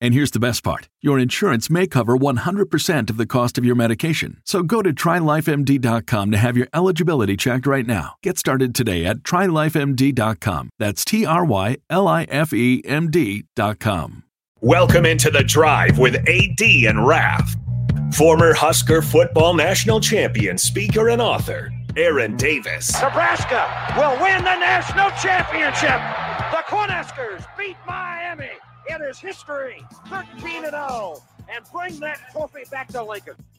And here's the best part your insurance may cover 100% of the cost of your medication. So go to trylifemd.com to have your eligibility checked right now. Get started today at trylifemd.com. That's T R Y L I F E M D.com. Welcome into the drive with AD and Raf. Former Husker football national champion, speaker, and author, Aaron Davis. Nebraska will win the national championship. The Cornhuskers beat Miami. It is history, 13 and 0, and bring that trophy back to Lincoln.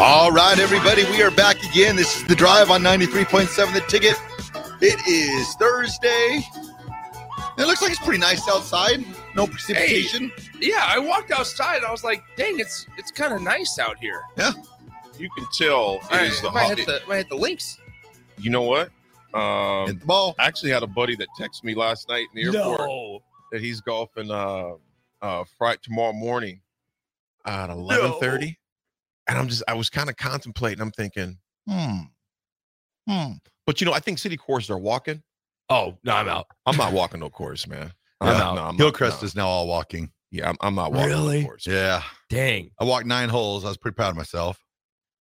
All right, everybody, we are back again. This is the drive on 93.7 The Ticket. It is Thursday. It looks like it's pretty nice outside. No precipitation. Hey, yeah, I walked outside and I was like, dang, it's it's kind of nice out here. Yeah. You can tell it I, is the might, hot. hit the, might hit the links. You know what? Um, Hit the ball. I actually had a buddy that texted me last night in the airport No. that he's golfing uh uh Friday tomorrow morning at eleven thirty. And I'm just I was kind of contemplating. I'm thinking, hmm, hmm. But you know, I think city courses are walking. Oh, no, I'm out. I'm not walking no course, man. I'm Yeah, not- no, I'm Hillcrest not, is now all walking. Yeah, I'm, I'm not walking Really? no course. Yeah. Dang. I walked nine holes. I was pretty proud of myself.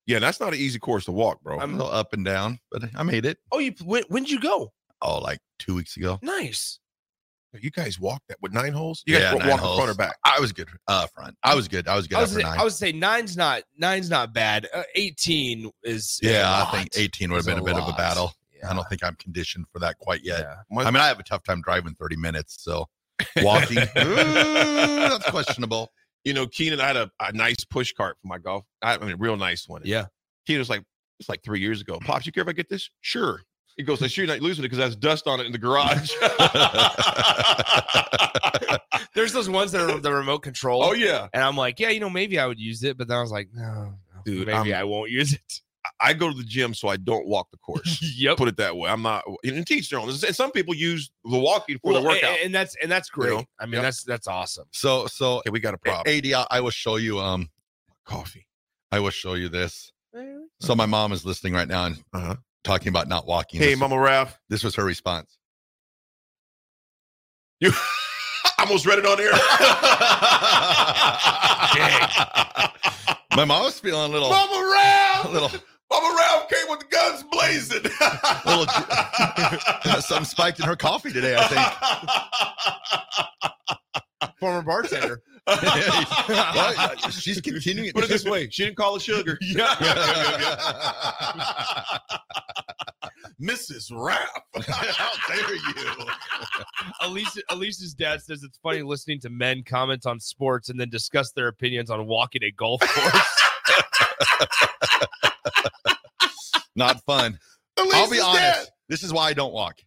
Yeah, that's not an easy course to walk, bro. I'm a little up and down, but I made it. Oh, you when when'd you go? Oh, like two weeks ago. Nice. You guys walked that with nine holes? You guys Yeah, walk nine the front or back? I was good. Uh, front. I was good. I was good I was say, nine. I would say nine's not nine's not bad. Uh, Eighteen is, is a yeah, I think 18 would have been a, bit of a battle. Yeah. I don't think I'm conditioned for that quite yet. Yeah. My- I mean, I have a tough time driving 30 minutes, so walking, ooh, that's questionable. you know, Keenan, I had a, a nice push cart for my golf. I mean, a real nice one. Yeah. Keenan was like, it's like three years ago. Pops, you care if I get this? Sure. He goes, I sure you're not losing it because that's dust on it in the garage. There's those ones that are the remote control. oh, yeah. And I'm like, yeah, you know, maybe I would use it, but then I was like, no, no, Dude, maybe I'm- I won't use it. I go to the gym so I don't walk the course. yep. Put it that way. I'm not, and teach their own. And some people use the walking for Well, the workout. and that's and that's great. know? I mean, Yep. that's that's awesome. So, so okay, we got a problem. AD, I I will show you. Um, Coffee. I will show you this. So my mom is listening right now and Uh-huh. Talking about not walking. Hey, this, Mama Ralph. this was her response. You almost read it on air. My mom was feeling a little, Mama Ralph. a little, Mama Ralph came with the guns blazing. little something spiked in her coffee today. I think. Former bartender. Well, she's continuing. Put it this way: she didn't call it sugar. Mrs. Rapp. How dare you? Elise, Elise's dad says it's funny listening to men comment on sports and then discuss their opinions on walking a golf course. Not fun. I'll be honest. This is why I don't walk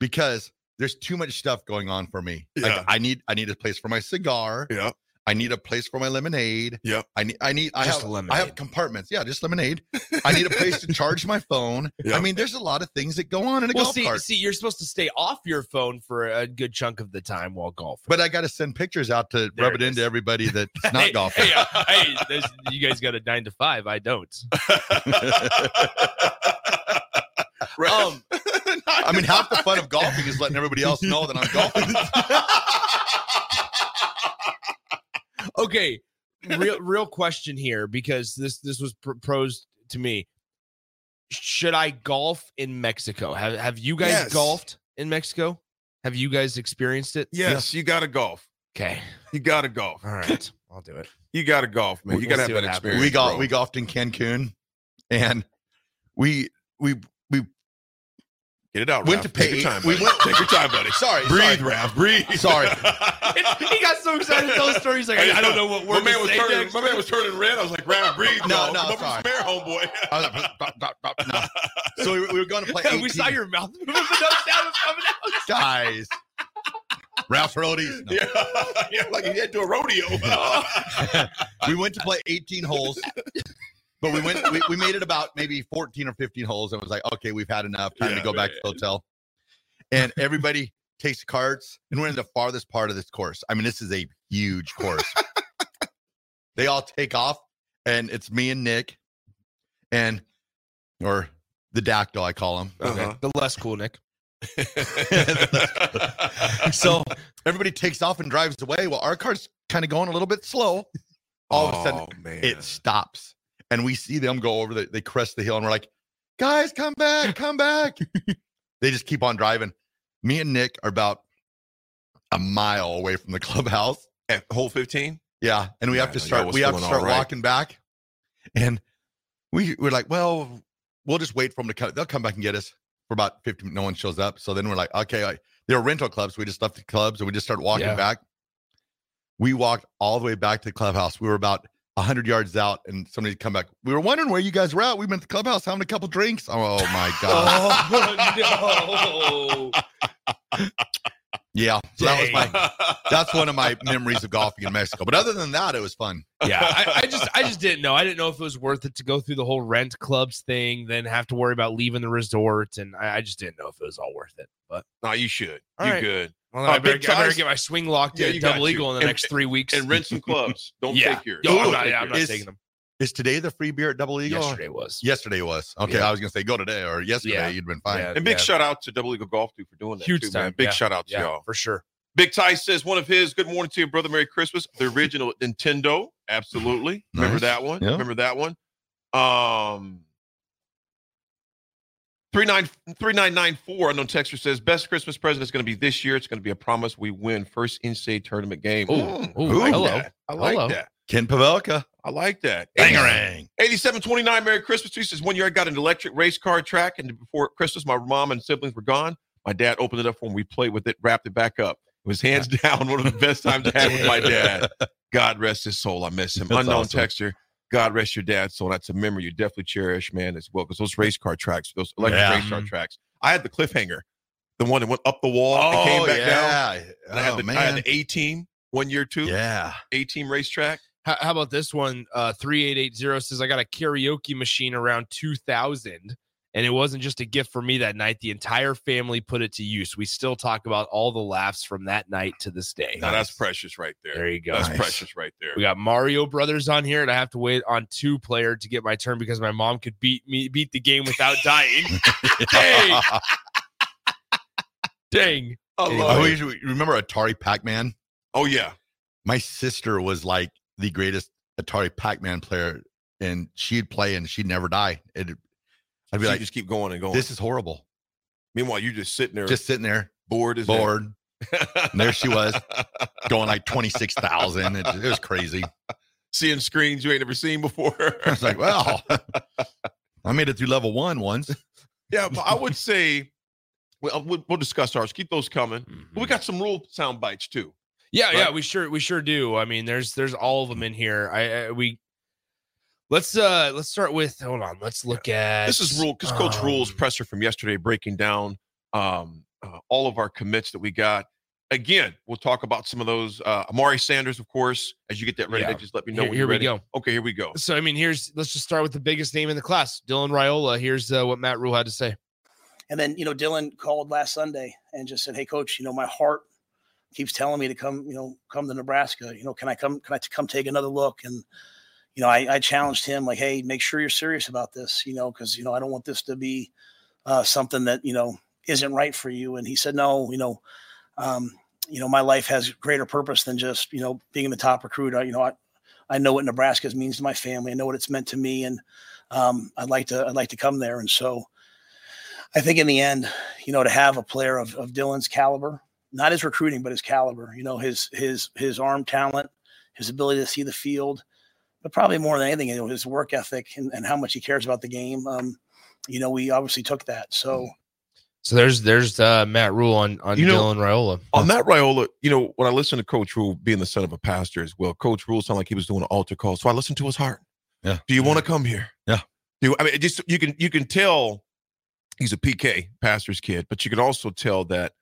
because there's too much stuff going on for me. Like Yeah. I need I need a place for my cigar. Yeah. I need a place for my lemonade. Yep. I need. I need. I Just have. a I have compartments. Yeah, just lemonade. I need a place to charge my phone. Yeah. I mean, there's a lot of things that go on in a Well, golf see, cart. see, you're supposed to stay off your phone for a good chunk of the time while golfing. But I got to send pictures out to There rub it it into everybody that's not hey, golfing. Hey, uh, hey you guys got a nine to five. I don't. Um, I mean, half the fun of golfing is letting everybody else know that I'm golfing. Okay, real real question here because this this was proposed to me. Should I golf in Mexico? Have Have you guys Yes. golfed in Mexico? Have you guys experienced it? Yes, you got to golf. Okay. You got to golf. All right. I'll do it. You got to golf, man. We'll- You got to we'll have see that what happens. experience. we golf. bro. We golfed in Cancun, and we we we Get it out. Went Ralph. to pay- Take your time. we buddy. went- Take your time, buddy. Sorry, breathe, sorry. Ralph. Breathe. Sorry. he got so excited to tell the story. He's like, I, I don't know what my man was turning. next. My man was turning red. I was like, Ralph, breathe. No, dog. no, Come up sorry. and spare, homeboy. I was like, "Bop, bop, bop," no. So we, were- we were going to play. we saw your mouth moving, but no sound was coming out. guys. Ralph roadies. No. yeah, yeah, like he had to a rodeo. we went to play 18 holes, but we went. We, we made it about maybe 14 or 15 holes, and was like, okay, we've had enough. Time Yeah, to go back to the hotel. And everybody takes carts, and we're in the farthest part of this course. I mean, this is a huge course. they all take off, and it's me and Nick, and or the dactyl, I call him. Okay. Uh-huh. The less cool Nick. So everybody takes off and drives away. Well, our car's kind of going a little bit slow. All of a sudden, Oh, man. it stops, and we see them go over. The, they crest the hill, and we're like, "Guys, come back, come back!" they just keep on driving. Me and Nick are about a mile away from the clubhouse. at hole 15. Yeah, and we Yeah, have to start. was We have to start all right. walking back, and we we're like, "Well, we'll just wait for them to come. They'll come back and get us." For about 50, no one shows up. So then we're like, okay, like, they were rental clubs. We just left the clubs and we just started walking Yeah. back. We walked all the way back to the clubhouse. We were about 100 yards out and somebody come back. We were wondering where you guys were at. We've been at the clubhouse having a couple drinks. Oh my God. Oh, yeah. So that was my, that's one of my memories of golfing in Mexico. But other than that, it was fun. yeah, I, I just I just didn't know. I didn't know if it was worth it to go through the whole rent clubs thing, then have to worry about leaving the resort, and I, I just didn't know if it was all worth it. But no, you should. All you right. good. well, Uh, I, better, big I better get my swing locked Yeah, at you got double eagle in the And- next three weeks. And rent some clubs. Don't yeah. take yours. Yo, I'm Don't yeah, I'm not. Is- taking them. Is today the free beer at Double Eagle? Yesterday was. Yesterday was. Okay. Yeah. I was going to say go today or yesterday. Yeah. You'd been fine. Yeah. And big shout out to Double Eagle Golf too for doing that. Huge too, man. time. Big Yeah. shout out to Yeah, y'all. for sure. Big Ty says one of his. Good morning to you, brother. Merry Christmas. The original Nintendo. Absolutely. Remember that one? Yeah. Remember that one? Um. 39 3994 unknown texture says best Christmas present is going to be this year. It's going to be a promise we win first in-state tournament game. Ooh, ooh, I like hello. that. I like Hello. that. Ken Pavelka. I like that. Bangarang. 8729 Merry Christmas you. Says one year I got an electric race car track, and before Christmas, my mom and siblings were gone. My dad opened it up for when we played with it, wrapped it back up. It was hands down one of the best times I had with my dad. God rest his soul. I miss him. That's Unknown awesome. texture. God rest your dad's soul. That's a memory you definitely cherish, man, as well. Because those race car tracks, those electric Yeah. race car mm-hmm. tracks. I had the cliffhanger, the one that went up the wall and oh, came back down. yeah. And I had Oh, the, man. I had the A team one year too. yeah. A team racetrack. How, how about this one? Uh, 3880 says, I got a karaoke machine around 2000, and it wasn't just a gift for me that night. The entire family put it to use. We still talk about all the laughs from that night to this day. Now that's precious right there. There you go. That's Nice. precious right there. We got Mario Brothers on here, and I have to wait on two player to get my turn because my mom could beat me beat the game without dying. Dang, dang. I I love I always remember Atari Pac Man. Oh yeah. My sister was like the greatest Atari Pac Man player, and she'd play and she'd never die. It, I'd be So like, just keep going and going. this is horrible. Meanwhile, you're just sitting there, Just sitting there, bored as bored. And there she was. going like 26,000. It, it was crazy. seeing screens you ain't never seen before. I was like, well, I made it through level one once. yeah, but I would say well, we'll, discuss ours. Keep those coming. But we mm-hmm. got some Rhule sound bites too. Yeah, yeah, we sure we sure do. I mean, there's there's all of them in here. I, I we let's uh let's start with hold on. Let's look at This is rule because Coach um, Rhule's presser from yesterday breaking down um, uh, all of our commits that we got. again, we'll talk about some of those. Uh, Amari Sanders, of course, as you get that ready, Yeah. just let me know Here- when you're we ready. go. Okay, here we go. So I mean, here's let's just start with the biggest name in the class, Dylan Raiola. Here's uh, what Matt Rhule had to say. And then, you know, Dylan called last Sunday and just said, Hey coach, you know, my heart keeps telling me to come, you know, come to Nebraska. You know, can I come, can I come take another look? And, you know, I, I challenged him like, Hey, make sure you're serious about this, you know, cause you know, I don't want this to be uh, something that, you know, isn't right for you. And he said, no, you know, um, you know, my life has greater purpose than just, you know, being the top recruit. I, you know, I, I know what Nebraska means to my family. I know what it's meant to me. And um, I'd like to, I'd like to come there. And so, I think in the end, you know, to have a player of, of Dylan's caliber, not his recruiting, but his caliber, you know, his his his arm talent, his ability to see the field, but probably more than anything, you know, his work ethic and, and how much he cares about the game. Um, you know, we obviously took that. So So there's there's uh, Matt Rhule on on You know, Dylan Raiola. On Matt Raiola, you know, when I listen to Coach Rhule being the son of a pastor as well, Coach Rhule sounded like he was doing an altar call. So I listened to his heart. Yeah. Do you want to come here? Yeah. Do you, I mean, just you can you can tell he's a PK pastor's kid, but you can also tell that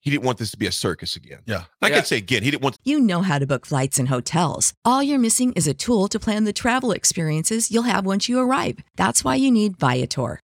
he didn't want this to be a circus again. Yeah. I Yeah. can say again, he didn't want You know how to book flights and hotels. All you're missing is a tool to plan the travel experiences you'll have once you arrive. That's why you need Viator.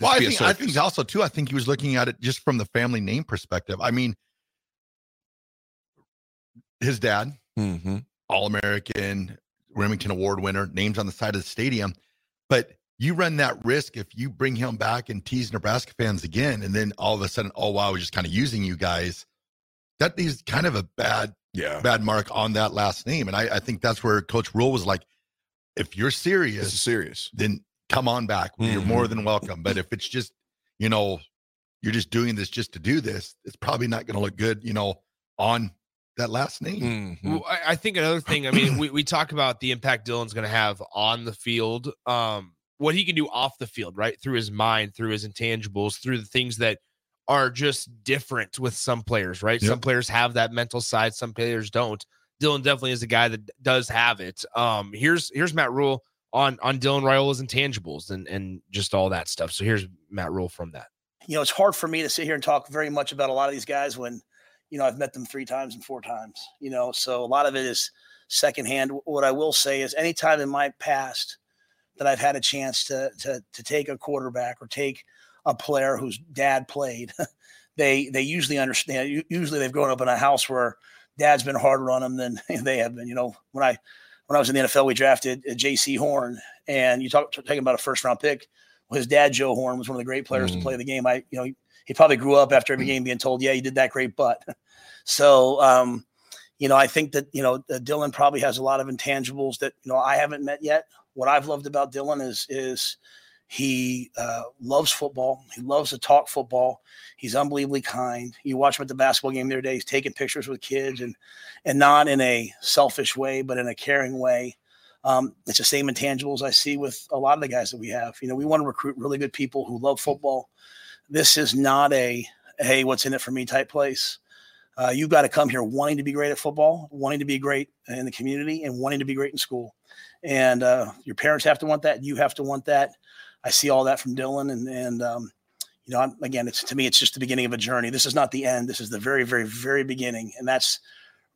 Well, I think, I think also too. I think he was looking at it just from the family name perspective. I mean, his dad, Mhm. All American, Rimington Award winner, names on the side of the stadium. But you run that risk if you bring him back and tease Nebraska fans again, and then all of a sudden, oh wow, we're just kind of using you guys. That is kind of a bad, Yeah. bad mark on that last name. And I, I think that's where Coach Rhule was like, if you're serious, serious. then come on back. You're Mhm. more than welcome. But if it's just, you know, you're just doing this just to do this, it's probably not going to look good, you know, on that last name. Mhm. Well, I, I think another thing. I mean, we, we talk about the impact Dylan's going to have on the field, um, what he can do off the field, right? Through his mind, through his intangibles, through the things that are just different with some players, right? Some players have that mental side, some players don't. Dylan definitely is a guy that does have it. Um, here's here's Matt Rhule on on Dylan Raiola's intangibles and and just all that stuff. So here's Matt Rhule from that. you know, it's hard for me to sit here and talk very much about a lot of these guys when, you know, I've met them three times and four times, you know, so a lot of it is secondhand. What I will say is anytime in my past that I've had a chance to, to, to take a quarterback or take a player whose dad played, they, they usually understand, usually they've grown up in a house where dad's been harder on them than they have been, you know, when I, when I was in the NFL, we drafted uh, Jaycee Horn, and you talk talking about a first round pick. Well, his dad, Joe Horn, was one of the great players to Mm. play the game. I, you know, he, he probably grew up after every game being told, "Yeah, you did that great," but so, um, you know, I think that you know uh, Dylan probably has a lot of intangibles that you know I haven't met yet. What I've loved about Dylan is is he uh, loves football. He loves to talk football. He's unbelievably kind. You watch him at the basketball game the other day. He's taking pictures with kids and and not in a selfish way, but in a caring way. Um, it's the same intangibles I see with a lot of the guys that we have. You know, we want to recruit really good people who love football. This is not a hey, what's in it for me type place. Uh, you've got to come here wanting to be great at football, wanting to be great in the community, and wanting to be great in school. and uh, your parents have to want that. You have to want that. I see all that from Dylan, and and um, you know, I'm, again, it's to me, it's just the beginning of a journey. This is not the end. This is the very, very, very beginning, and that's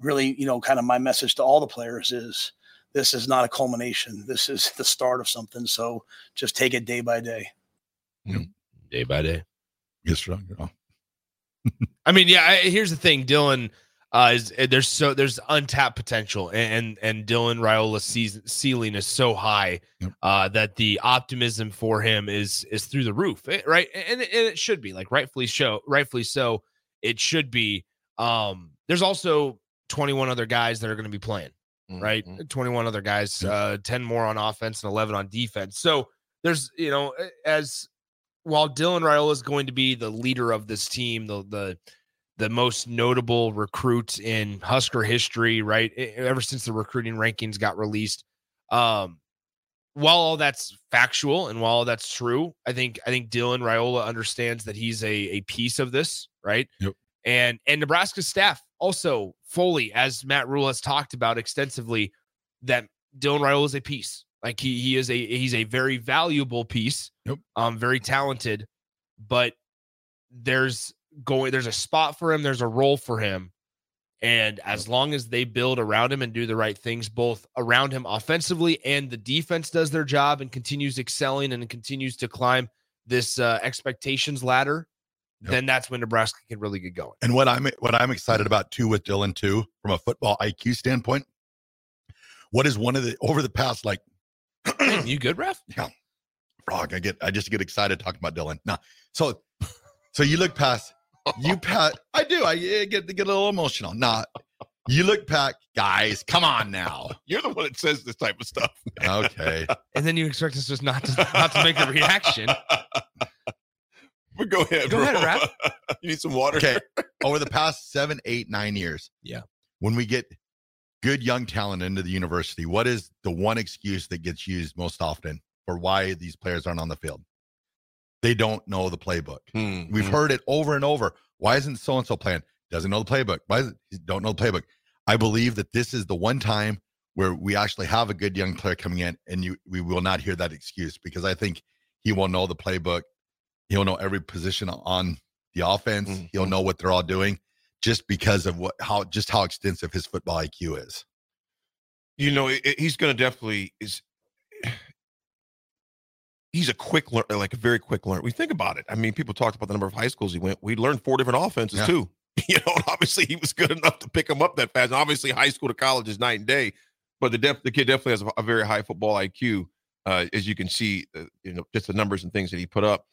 really, you know, kind of my message to all the players is this is not a culmination. This is the start of something. So just take it day by day. Day by day. Get strong. I mean, yeah. I, here's the thing, Dylan. Uh, is there's so there's untapped potential, and and, and Dylan Raiola's season, ceiling is so high uh, that the optimism for him is is through the roof, eh, right? And, and it should be like rightfully so, rightfully so. It should be. Um, there's also 21 other guys that are going to be playing, right? 21 other guys, uh, 10 more on offense and 11 on defense. So there's you know as while Dylan Raiola is going to be the leader of this team, the the the most notable recruit in Husker history, right? Ever since the recruiting rankings got released. Um, while all that's factual and while that's true, I think I think Dylan Raiola understands that he's a a piece of this, right? Yep. And and Nebraska staff also fully, as Matt Rhule has talked about extensively, that Dylan Raiola is a piece. Like he he is a he's a very valuable piece. Yep. Um, very talented, but there's going there's a spot for him, there's a role for him. And as long as they build around him and do the right things, both around him offensively and the defense does their job and continues excelling and continues to climb this uh, expectations ladder, then that's when Nebraska can really get going. And what I'm what I'm excited about too with Dylan too, from a football IQ standpoint, what is one of the over the past like you good, ref? Yeah. Frog, I get I just get excited talking about Dylan. Now, so so you look past you pat I do, I get get a little emotional. not you look back, guys, come on now. You're the one that says this type of stuff. Okay. And then you expect us just not to not to make a reaction. But go ahead. Go bro. ahead, Raph. you need some water. Okay. Over the past seven, eight, nine years, Yeah. when we get good young talent into the university, what is the one excuse that gets used most often for why these players aren't on the field? They don't know the playbook. Hmm, We've heard it over and over. Why isn't so and so playing? Doesn't know the playbook. Why is it, don't know the playbook? I believe that this is the one time where we actually have a good young player coming in, and you we will not hear that excuse because I think he will know the playbook. He'll know every position on the offense. Mm-hmm. He'll know what they're all doing, just because of what how just how extensive his football IQ is. you know it, it- he's going to definitely is he's a quick learner like a very quick learner we think about it i mean people talked about the number of high schools he went we learned four different offenses Yeah. too you know obviously he was good enough to pick him up that fast and obviously high school to college is night and day but the def- the kid definitely has a, a very high football iq uh, as you can see uh, you know just the numbers and things that he put up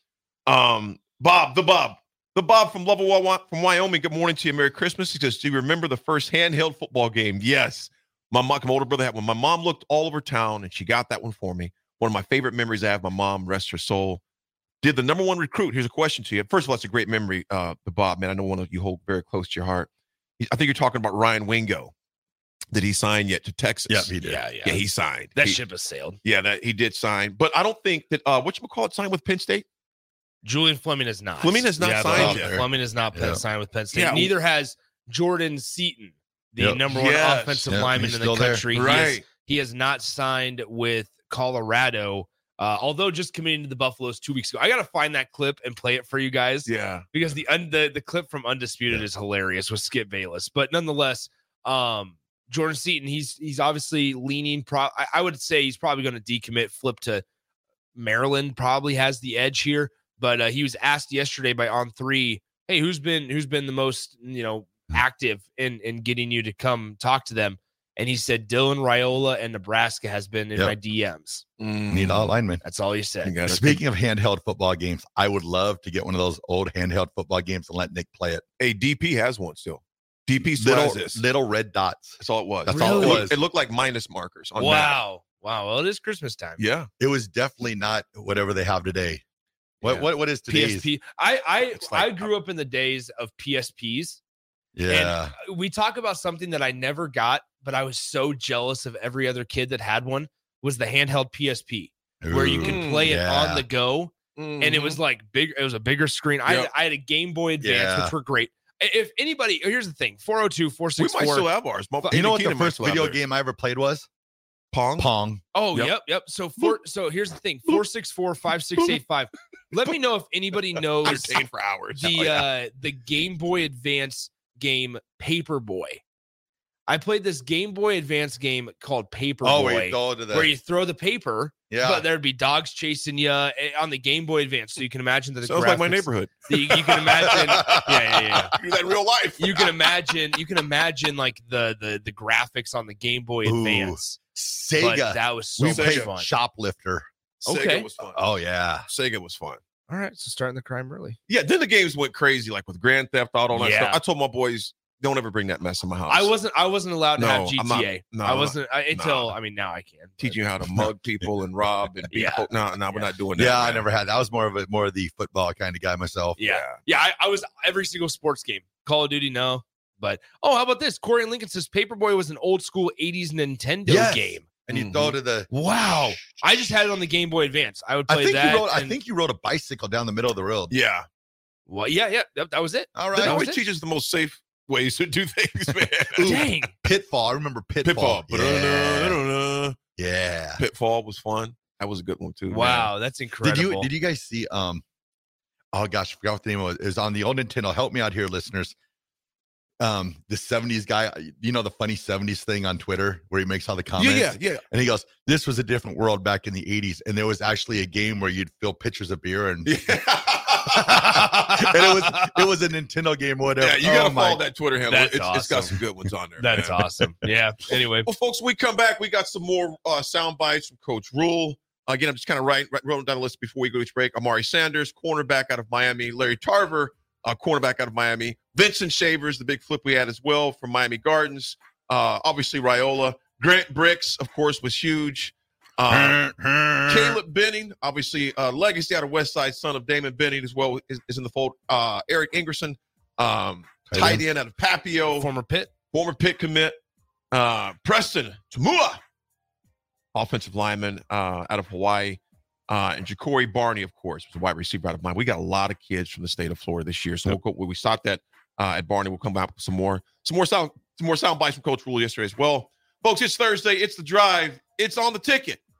um bob the bob the Bob from Lovell from Wyoming. Good morning to you. Merry Christmas. He says, Do you remember the first handheld football game? Yes. My mom, my older brother had one. My mom looked all over town and she got that one for me. One of my favorite memories I have. My mom, rest her soul, did the number one recruit. Here's a question to you. First of all, it's a great memory, uh, the Bob, man. I know one of you hold very close to your heart. I think you're talking about Ryan Wingo. Did he sign yet to Texas? Yeah, he did. Yeah, yeah. Yeah, he signed. That He- ship has sailed. Yeah, that he did sign. But I don't think that uh what you call it signed with Penn State. Julian Fleming is not. Fleming has not Yeah, signed Fleming- yet. Fleming has not Yeah. signed with Penn State. Yeah. Neither has Jordan Seaton, the Yep. number one Yes. offensive Yep, lineman he's in the still there. country. He, has, Right. he has not signed with Colorado. Uh, although just committing to the Buffaloes two weeks ago, I gotta find that clip and play it for you guys. Yeah. because the un- the, the clip from Undisputed is hilarious with Skip Bayless. But nonetheless, um, Jordan Seaton, he's he's obviously leaning. Pro, I, I would say he's probably going to decommit, flip to Maryland. Probably has the edge here. But uh, he was asked yesterday by On Three, "Hey, who's been who's been the most you know active in in getting you to come talk to them?" And he said Dylan Raiola and Nebraska has been in Yep. my DMs. Mm. Need all linemen. That's all he said. You got it. Speaking of handheld football games, I would love to get one of those old handheld football games and let Nick play it. Hey, DP has one still. DP Little, little red dots. That's all it was. That's all it was. It looked like minus markers on that. Wow, wow. Well, it is Christmas time. Yeah. It was definitely not whatever they have today. What Yeah. what what is today's? PSP. I I like- I grew up in the days of PSPs. Yeah, And we talk about something that I never got, but I was so jealous of every other kid that had one. Was the handheld PSP where you Ooh, can play it on the go, and it was like big. It was a bigger screen. I had, Yep. I had a Game Boy Advance, Yeah. which were great. If anybody, here's the thing: 402 We might still have ours. Mo- You know what the first video theirs. game I ever played was? Pong. Pong. Oh, Yep. yep, yep. So four. So here's the thing: four six four five six eight five. Let me know if anybody knows for hours. the Oh, yeah. uh the Game Boy Advance game Paperboy. I played this Game Boy Advance game called Paperboy, Oh, where you throw the- where you throw the paper. Yeah. but there'd be dogs chasing you eh, on the Game Boy Advance, so you can imagine that the Sounds like my neighborhood. the- you, can imagine, yeah, yeah, yeah. Do that in real life. You can imagine, you can imagine like the the the graphics on the Game Boy Ooh, Advance. Sega. But that was so we much fun. Shoplifter. Sega Okay. was fun. Oh yeah. Sega was fun. All right, so starting the crime early. Yeah, then the games went crazy, like with Grand Theft Auto and Yeah. stuff. I told my boys, don't ever bring that mess in my house. I wasn't I wasn't allowed to No, have I'm not- GTA. no, I wasn't I, until nah. I mean now I can. but- teaching you how to mug people and rob and beat Yeah. folk. No, no, we're not doing that. Yeah, I never had. that. I was more of a more of the football kind of guy myself. Yeah. Yeah, I, I was every single sports game. Call of Duty, no. But oh, how about this? Corey Lincoln says Paperboy was an old school 80s Nintendo Yes. game. And you Mhm. throw to the. Wow. I just had it on the Game Boy Advance. I would play I think that. you rode. I think you rode a bicycle down the middle of the road. Yeah. well, yeah, yeah. That, that was it. All right. That right. always teaches the most safe ways to do things, man. Dang. Pitfall. I remember Pitfall. Pitfall. Yeah. yeah. Pitfall was fun. That was a good one too. man. Wow, that's incredible. Did you did you guys see um oh gosh, I forgot what the name was. It was on the old Nintendo. Help me out here, listeners. Um, the 70s guy, you know the funny 70s thing on Twitter where he makes all the comments. Yeah, yeah, yeah. And he goes, This was a different world back in the 80s. And there was actually a game where you'd fill pitchers of beer and, and it was it was a Nintendo game or whatever. Yeah, you gotta Oh, my- follow that Twitter handle. That's It's, it's got some good ones on there. That's man. awesome. Yeah. Anyway. Well, folks, we come back, we got some more uh, sound bites from Coach Rhule. Again, I'm just kind of writing, rolling down the list before we go to each break. Amari Sanders, cornerback out of Miami. Larry Tarver, uh, cornerback out of Miami. Vincent Shavers, the big flip we had as well from Miami Gardens. Uh, obviously, Raiola. Grant Bricks, of course, was huge. Uh, Caleb Benning, obviously, uh, legacy out of West Side, son of Damon Benning as well, is, is in the fold. Uh, Eric Ingwersen, um, Tight end. out of Papio Former Pitt. former pit commit, uh, Preston Taumua, offensive lineman uh, out of Hawaii, uh, and Ja'Cory Barney, of course, was a wide receiver out of mine. We got a lot of kids from the state of Florida this year, so we'll go, we stopped that uh, at Barney. We'll come back with some more, some more sound, some more sound bites from Coach Rhule yesterday as well, folks. It's Thursday. It's the drive. It's on the ticket.